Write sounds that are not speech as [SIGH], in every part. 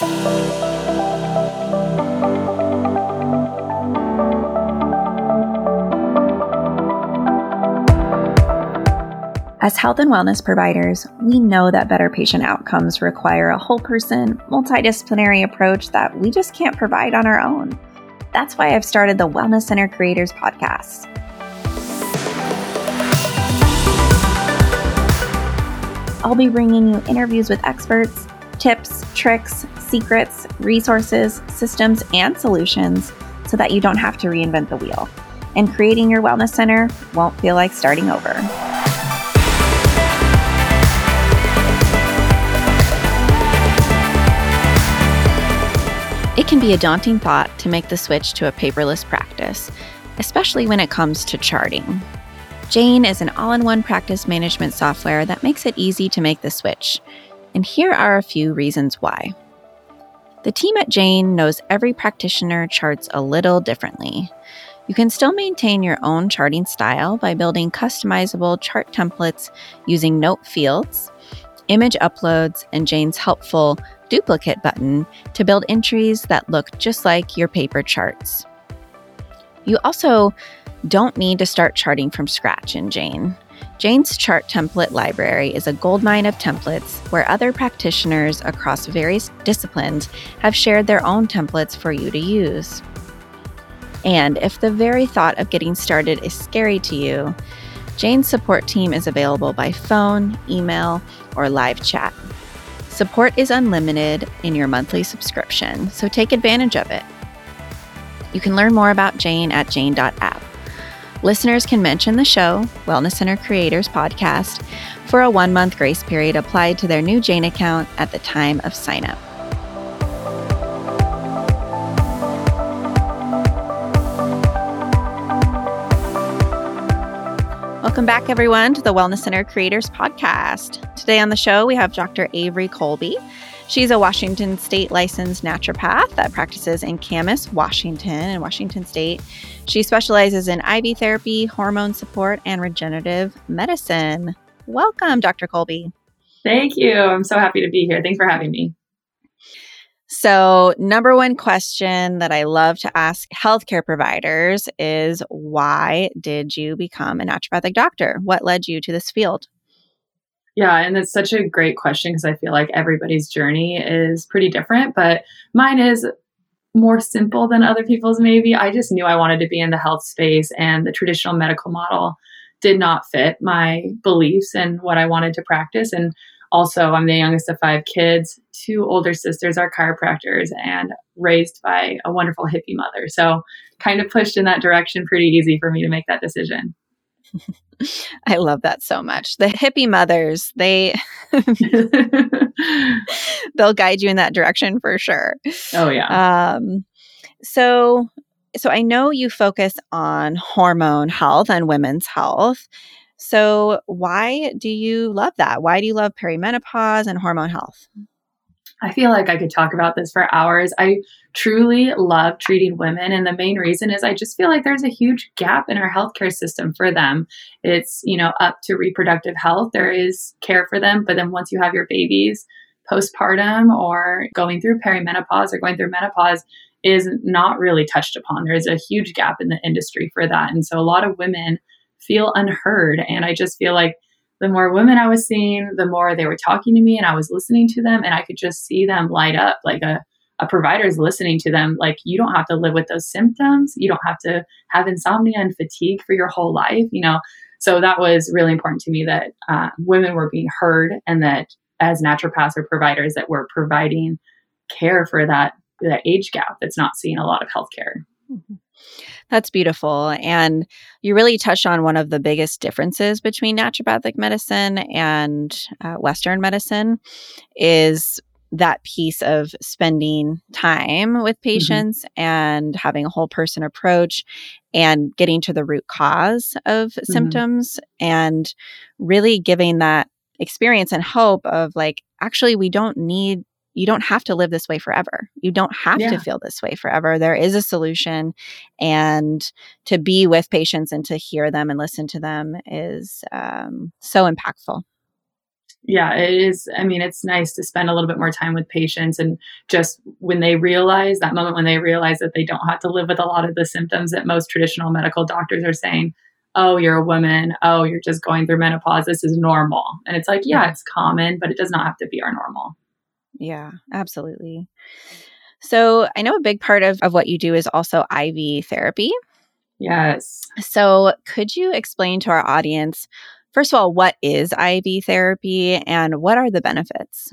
As health and wellness providers, we know that better patient outcomes require a whole person, multidisciplinary approach that we just can't provide on our own. That's why I've started the Wellness Center Creators Podcast. I'll be bringing you interviews with experts, tips, tricks, secrets, resources, systems, and solutions so that you don't have to reinvent the wheel. And creating your wellness center won't feel like starting over. It can be a daunting thought to make the switch to a paperless practice, especially when it comes to charting. Jane is an all in one practice management software that makes it easy to make the switch. And here are a few reasons why. The team at Jane knows every practitioner charts a little differently. You can still maintain your own charting style by building customizable chart templates using note fields, image uploads, and Jane's helpful duplicate button to build entries that look just like your paper charts. You also don't need to start charting from scratch in Jane. Jane's chart template library is a goldmine of templates where other practitioners across various disciplines have shared their own templates for you to use. And if the very thought of getting started is scary to you, Jane's support team is available by phone, email, or live chat. Support is unlimited in your monthly subscription, so take advantage of it. You can learn more about Jane at jane.app. Listeners can mention the show, Wellness Center Creators Podcast, for a one month grace period applied to their new Jane account at the time of sign up. Welcome back, everyone, to the Wellness Center Creators Podcast. Today on the show, we have Dr. Avery Colby. She's a Washington State licensed naturopath that practices in Camas, Washington, in Washington State. She specializes in IV therapy, hormone support, and regenerative medicine. Welcome, Dr. Colby. Thank you. I'm so happy to be here. Thanks for having me. So, number one question that I love to ask healthcare providers is why did you become a naturopathic doctor? What led you to this field? Yeah, and it's such a great question because I feel like everybody's journey is pretty different, but mine is more simple than other people's, maybe. I just knew I wanted to be in the health space, and the traditional medical model did not fit my beliefs and what I wanted to practice. And also, I'm the youngest of five kids. Two older sisters are chiropractors and raised by a wonderful hippie mother. So, kind of pushed in that direction pretty easy for me to make that decision. I love that so much. The hippie mothers, they [LAUGHS] they'll guide you in that direction for sure. Oh yeah. Um so so I know you focus on hormone health and women's health. So, why do you love that? Why do you love perimenopause and hormone health? I feel like I could talk about this for hours. I truly love treating women. And the main reason is I just feel like there's a huge gap in our healthcare system for them. It's, you know, up to reproductive health. There is care for them. But then once you have your babies, postpartum or going through perimenopause or going through menopause is not really touched upon. There's a huge gap in the industry for that. And so a lot of women feel unheard. And I just feel like the more women I was seeing, the more they were talking to me and I was listening to them and I could just see them light up like a, a provider is listening to them. Like you don't have to live with those symptoms. You don't have to have insomnia and fatigue for your whole life, you know? So that was really important to me that uh, women were being heard and that as naturopaths or providers that we're providing care for that, that age gap that's not seeing a lot of healthcare. Mm-hmm. That's beautiful. And you really touch on one of the biggest differences between naturopathic medicine and uh, Western medicine is that piece of spending time with mm-hmm. patients mm-hmm. and having a whole person approach and getting to the root cause of mm-hmm. symptoms and really giving that experience and hope of like actually we don't need you don't have to live this way forever. You don't have yeah. to feel this way forever. There is a solution. And to be with patients and to hear them and listen to them is um, so impactful. yeah, it is. I mean, it's nice to spend a little bit more time with patients and just when they realize that moment when they realize that they don't have to live with a lot of the symptoms that most traditional medical doctors are saying, oh, you're a woman. Oh, you're just going through menopause. This is normal. And it's like, yeah, it's common, but it does not have to be our normal. Yeah, absolutely. So I know a big part of, of what you do is also IV therapy. Yes. So could you explain to our audience First of all, what is IV therapy and what are the benefits?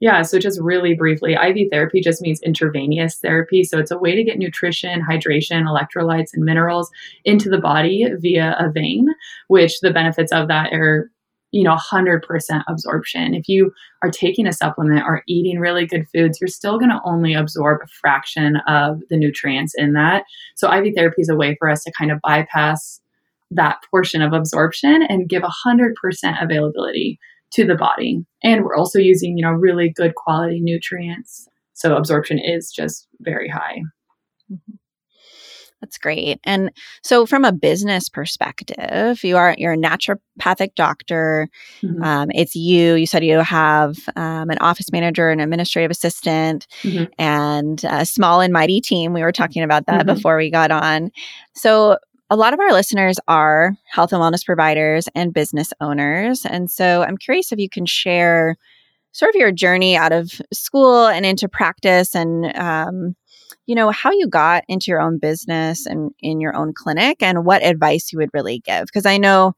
Yeah, so just really briefly, IV therapy just means intravenous therapy. So it's a way to get nutrition, hydration, electrolytes, and minerals into the body via a vein, which the benefits of that are, you know, 100% absorption. If you are taking a supplement or eating really good foods, you're still going to only absorb a fraction of the nutrients in that. So IV therapy is a way for us to kind of bypass that portion of absorption and give 100% availability to the body. And we're also using, you know, really good quality nutrients. So absorption is just very high. Mm-hmm. That's great. And so, from a business perspective, you are you're a naturopathic doctor. Mm-hmm. Um, it's you. You said you have um, an office manager, an administrative assistant, mm-hmm. and a small and mighty team. We were talking about that mm-hmm. before we got on. So, a lot of our listeners are health and wellness providers and business owners. And so I'm curious if you can share sort of your journey out of school and into practice and, um, you know, how you got into your own business and in your own clinic and what advice you would really give. Because I know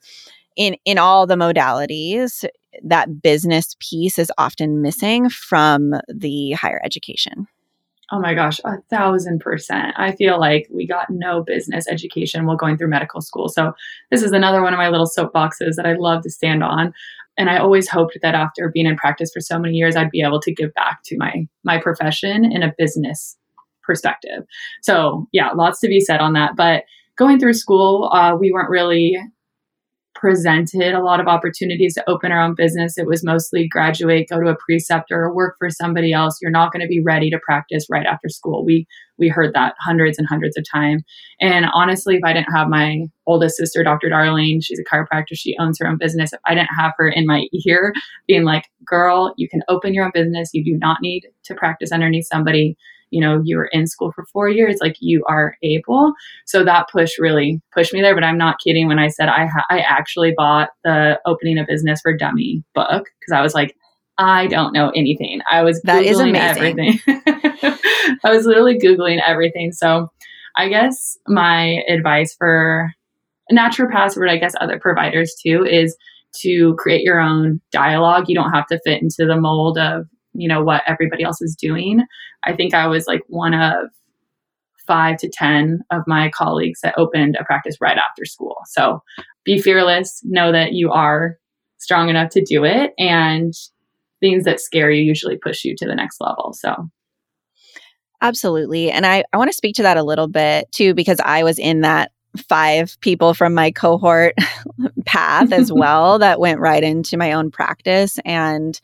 in, in all the modalities, that business piece is often missing from the higher education. Oh my gosh, a thousand percent. I feel like we got no business education while going through medical school. So, this is another one of my little soapboxes that I love to stand on. And I always hoped that after being in practice for so many years, I'd be able to give back to my my profession in a business perspective. So, yeah, lots to be said on that. But going through school, uh, we weren't really presented a lot of opportunities to open our own business. It was mostly graduate, go to a preceptor, or work for somebody else. You're not going to be ready to practice right after school. We we heard that hundreds and hundreds of times. And honestly, if I didn't have my oldest sister, Dr. Darlene, she's a chiropractor, she owns her own business. If I didn't have her in my ear being like, girl, you can open your own business. You do not need to practice underneath somebody you know you were in school for four years like you are able. So that push really pushed me there but i'm not kidding when i said i ha- i actually bought the opening a business for dummy book because i was like i don't know anything. I was that Googling is amazing. everything. [LAUGHS] I was literally googling everything. So i guess my advice for naturopaths or i guess other providers too is to create your own dialogue. You don't have to fit into the mold of you know what everybody else is doing. I think i was like one of five to ten of my colleagues that opened a practice right after school. So be fearless. Know that you are strong enough to do it and things that scare you usually push you to the next level so. Absolutely and i, I want to speak to that a little bit too because i was in that five people from my cohort [LAUGHS] path as [LAUGHS] well that went right into my own practice and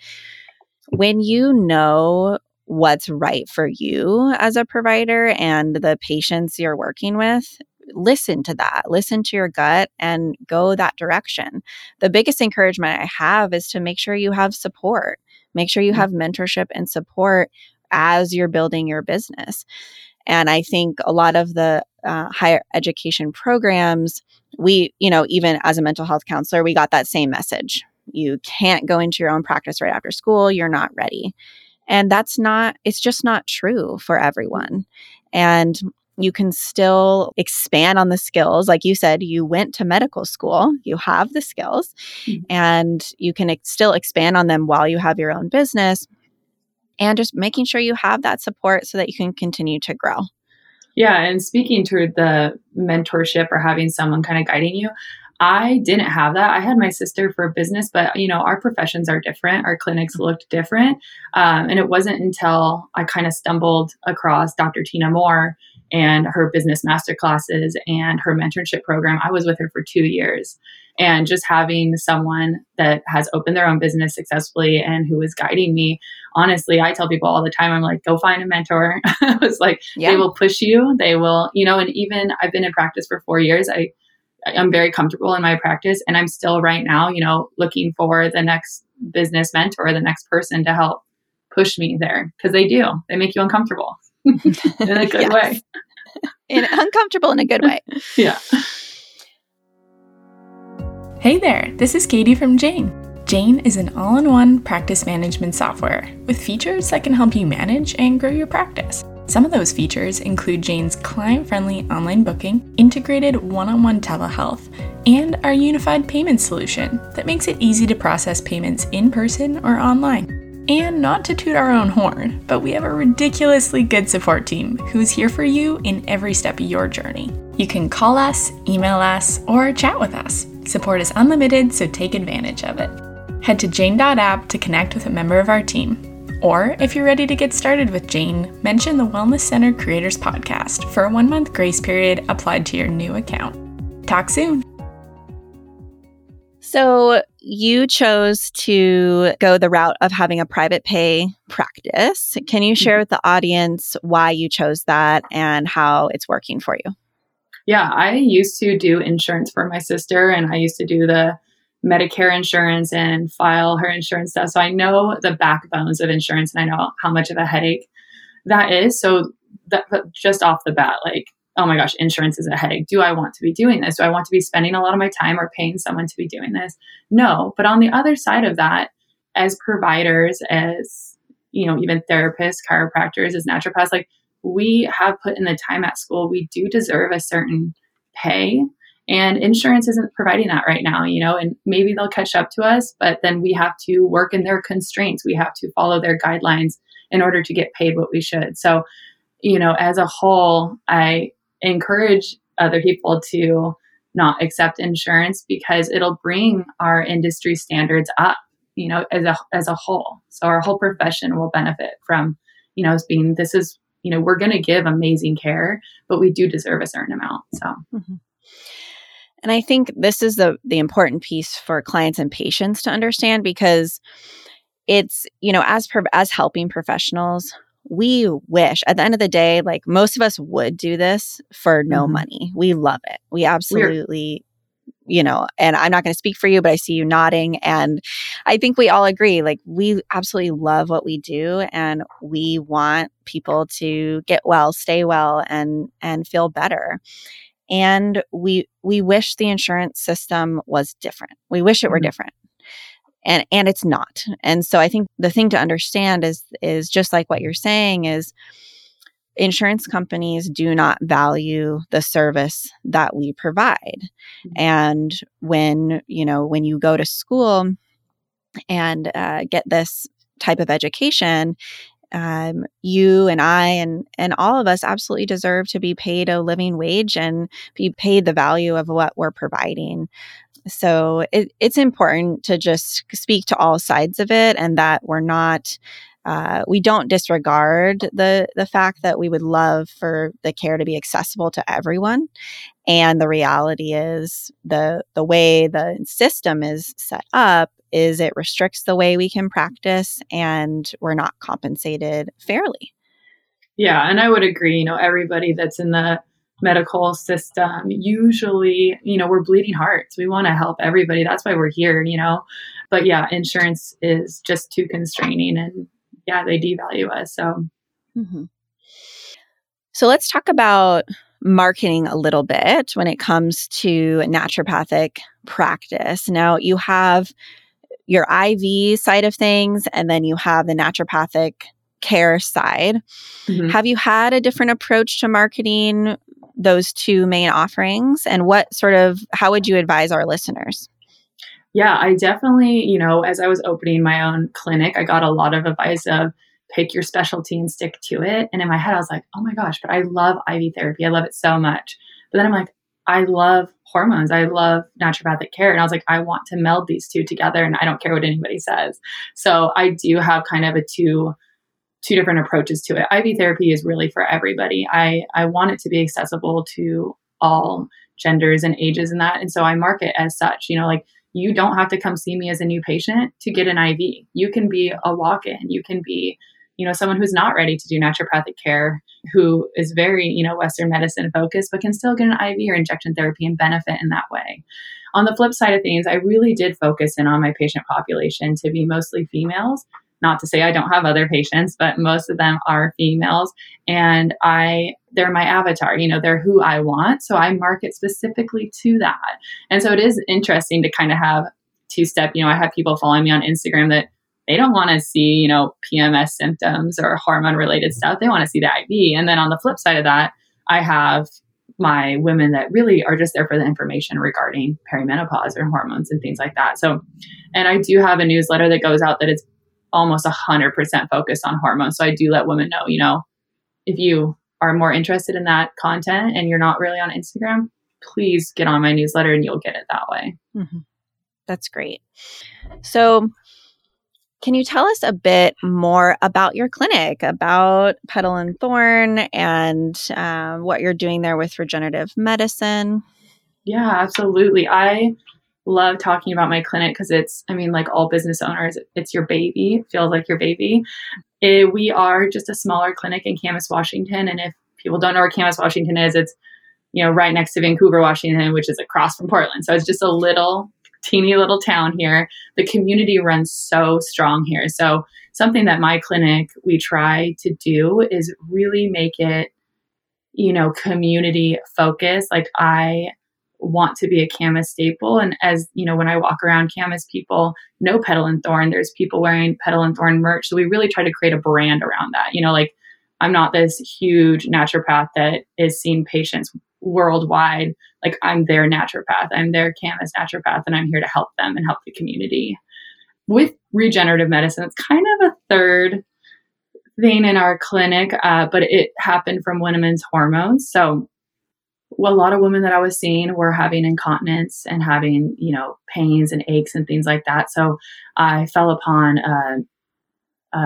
when you know what's right for you as a provider and the patients you're working with, listen to that, listen to your gut and go that direction. The biggest encouragement I have is to make sure you have support, make sure you mm. have mentorship and support as you're building your business. And I think a lot of the uh, higher education programs, we, you know, even as a mental health counselor, we got that same message you can't go into your own practice right after school. You're not ready. And that's not, it's just not true for everyone. And you can still expand on the skills. Like you said, you went to medical school, you have the skills, mm-hmm. and you can ex- still expand on them while you have your own business. And just making sure you have that support so that you can continue to grow. Yeah. And speaking to the mentorship or having someone kind of guiding you, I didn't have that. I had my sister for business, but you know, our professions are different. Our clinics looked different. Um, and it wasn't until I kind of stumbled across Dr. Tina Moore and her business master classes and her mentorship program. I was with her for two years. And just having someone that has opened their own business successfully and who is guiding me, honestly, I tell people all the time, I'm like, go find a mentor. [LAUGHS] I was like, yeah. they will push you. They will, you know, and even I've been in practice for four years. I I'm very comfortable in my practice and I'm still right now, you know, looking for the next business mentor, the next person to help push me there because they do. They make you uncomfortable [LAUGHS] in a good way. in uncomfortable in a good way. [LAUGHS] yeah. Hey there, this is Katie from Jane. Jane is an all in one practice management software with features that can help you manage and grow your practice. Some of those features include Jane's client friendly online booking, integrated one on one telehealth, and our unified payment solution that makes it easy to process payments in person or online. And not to toot our own horn, but we have a ridiculously good support team who's here for you in every step of your journey. You can call us, email us, or chat with us. Support is unlimited, so take advantage of it. Head to jane.app to connect with a member of our team. Or if you're ready to get started with Jane, mention the Wellness Center Creators Podcast for a one month grace period applied to your new account. Talk soon. So, you chose to go the route of having a private pay practice. Can you share mm-hmm. with the audience why you chose that and how it's working for you? Yeah, I used to do insurance for my sister and I used to do the Medicare insurance and file her insurance stuff. So I know the backbones of insurance and I know how much of a headache that is. So that just off the bat, like, oh my gosh, insurance is a headache. Do I want to be doing this? Do I want to be spending a lot of my time or paying someone to be doing this? No. But on the other side of that, as providers, as you know, even therapists, chiropractors, as naturopaths, like we have put in the time at school. We do deserve a certain pay and insurance isn't providing that right now, you know, and maybe they'll catch up to us, but then we have to work in their constraints. We have to follow their guidelines in order to get paid what we should. So, you know, as a whole, I encourage other people to not accept insurance because it'll bring our industry standards up, you know, as a as a whole. So our whole profession will benefit from, you know, being this is, you know, we're going to give amazing care, but we do deserve a certain amount. So mm-hmm. And I think this is the the important piece for clients and patients to understand because it's, you know, as per, as helping professionals, we wish at the end of the day like most of us would do this for no mm-hmm. money. We love it. We absolutely We're- you know, and I'm not going to speak for you, but I see you nodding. And I think we all agree like, we absolutely love what we do and we want people to get well, stay well, and, and feel better and we we wish the insurance system was different we wish it were mm-hmm. different and and it's not and so i think the thing to understand is is just like what you're saying is insurance companies do not value the service that we provide mm-hmm. and when you know when you go to school and uh, get this type of education um, you and I and and all of us absolutely deserve to be paid a living wage and be paid the value of what we're providing. So it, it's important to just speak to all sides of it, and that we're not. Uh, we don't disregard the the fact that we would love for the care to be accessible to everyone, and the reality is the the way the system is set up is it restricts the way we can practice and we're not compensated fairly. Yeah, and I would agree, you know, everybody that's in the medical system usually, you know, we're bleeding hearts. We want to help everybody. That's why we're here, you know. But yeah, insurance is just too constraining and yeah, they devalue us. So mm-hmm. So let's talk about marketing a little bit when it comes to naturopathic practice. Now, you have your IV side of things, and then you have the naturopathic care side. Mm-hmm. Have you had a different approach to marketing those two main offerings? And what sort of, how would you advise our listeners? Yeah, I definitely, you know, as I was opening my own clinic, I got a lot of advice of pick your specialty and stick to it. And in my head, I was like, oh my gosh, but I love IV therapy. I love it so much. But then I'm like, I love hormones. I love naturopathic care. And I was like, I want to meld these two together and I don't care what anybody says. So I do have kind of a two two different approaches to it. IV therapy is really for everybody. I I want it to be accessible to all genders and ages and that. And so I market as such, you know, like you don't have to come see me as a new patient to get an IV. You can be a walk-in. You can be you know, someone who's not ready to do naturopathic care, who is very, you know, Western medicine focused, but can still get an IV or injection therapy and benefit in that way. On the flip side of things, I really did focus in on my patient population to be mostly females. Not to say I don't have other patients, but most of them are females. And I, they're my avatar, you know, they're who I want. So I market specifically to that. And so it is interesting to kind of have two step, you know, I have people following me on Instagram that they don't want to see, you know, PMS symptoms or hormone related stuff. They want to see the IV. And then on the flip side of that, I have my women that really are just there for the information regarding perimenopause or hormones and things like that. So, and I do have a newsletter that goes out that is almost 100% focused on hormones. So I do let women know, you know, if you are more interested in that content and you're not really on Instagram, please get on my newsletter and you'll get it that way. Mm-hmm. That's great. So, can you tell us a bit more about your clinic, about Petal and Thorn, and um, what you're doing there with regenerative medicine? Yeah, absolutely. I love talking about my clinic because it's, I mean, like all business owners, it's your baby, feels like your baby. It, eh, we are just a smaller clinic in Camas, Washington. And if people don't know where Camas, Washington is, it's, you know, right next to Vancouver, Washington, which is across from Portland. So it's just a little teeny little town here. The community runs so strong here. So, something that my clinic we try to do is really make it, you know, community focused. Like, I want to be a Camas staple. And as you know, when I walk around Camas, people know Petal and Thorn. There's people wearing Petal and Thorn merch. So, we really try to create a brand around that. You know, like, I'm not this huge naturopath that is seeing patients worldwide. Like I'm their naturopath, I'm their Camas naturopath, and I'm here to help them and help the community. With regenerative medicine, it's kind of a third thing in our clinic, uh, but it happened from women's hormones. So well, a lot of women that I was seeing were having incontinence and having, you know, pains and aches and things like that. So I fell upon a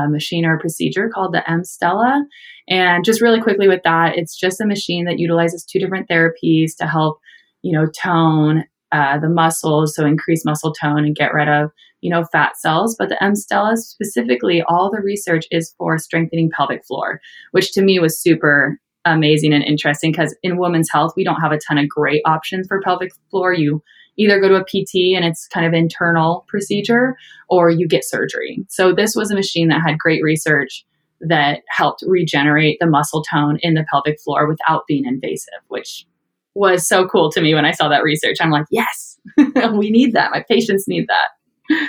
machine or procedure called the Emsella. And just really quickly with that, it's just a machine that utilizes two different therapies to help, you know, tone uh, the muscles, so increase muscle tone and get rid of, you know, fat cells. But the Emsella specifically, all the research is for strengthening pelvic floor, which to me was super amazing and interesting because in women's health, we don't have a ton of great options for pelvic floor. You either go to a PT and it's kind of internal procedure or you get surgery. So this was a machine that had great research that helped regenerate the muscle tone in the pelvic floor without being invasive, which was so cool to me when I saw that research. I'm like, yes, [LAUGHS] we need that. My patients need that.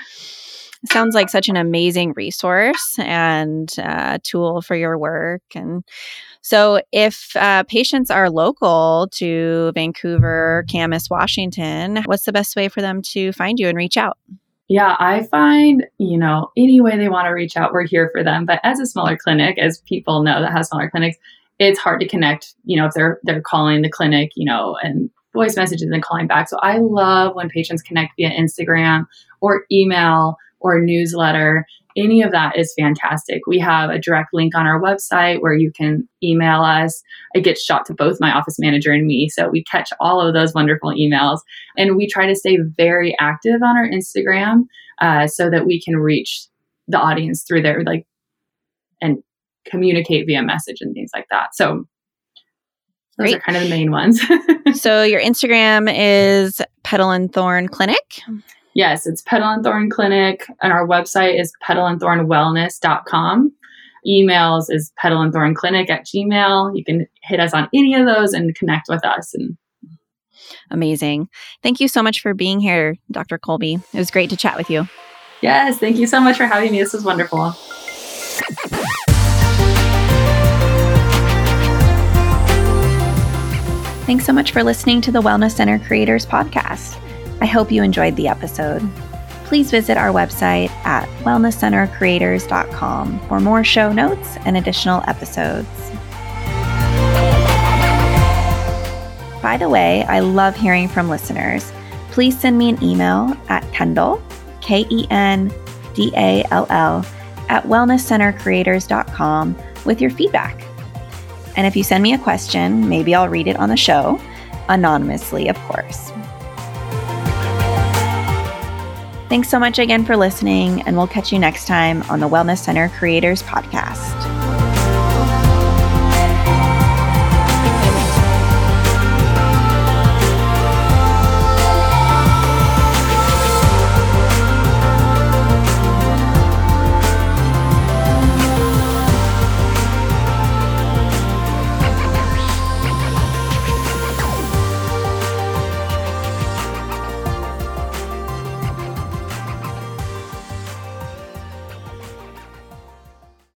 Sounds like such an amazing resource and uh, tool for your work. And so, if uh, patients are local to Vancouver, Camas, Washington, what's the best way for them to find you and reach out? Yeah, I find, you know, any way they want to reach out, we're here for them. But as a smaller clinic, as people know that has smaller clinics, it's hard to connect, you know, if they're they're calling the clinic, you know, and voice messages and calling back. So I love when patients connect via Instagram or email or newsletter any of that is fantastic. We have a direct link on our website where you can email us. It gets shot to both my office manager and me. So we catch all of those wonderful emails. And we try to stay very active on our Instagram uh, so that we can reach the audience through there, like, and communicate via message and things like that. So those Great. are kind of the main ones. [LAUGHS] so your Instagram is Petal and Thorn Clinic. Yes, it's Petal and Thorn Clinic, and our website is petalandthornwellness.com. Emails is petal and thorn clinic at gmail. You can hit us on any of those and connect with us. And amazing. Thank you so much for being here, Dr. Colby. It was great to chat with you. Yes, thank you so much for having me. This was wonderful. Thanks so much for listening to the Wellness Center Creators Podcast. I hope you enjoyed the episode. Please visit our website at wellnesscentercreators.com for more show notes and additional episodes. By the way, I love hearing from listeners. Please send me an email at Kendall, K E N D A L L, at wellnesscentercreators.com with your feedback. And if you send me a question, maybe I'll read it on the show, anonymously, of course. Thanks so much again for listening, and we'll catch you next time on the Wellness Center Creators Podcast.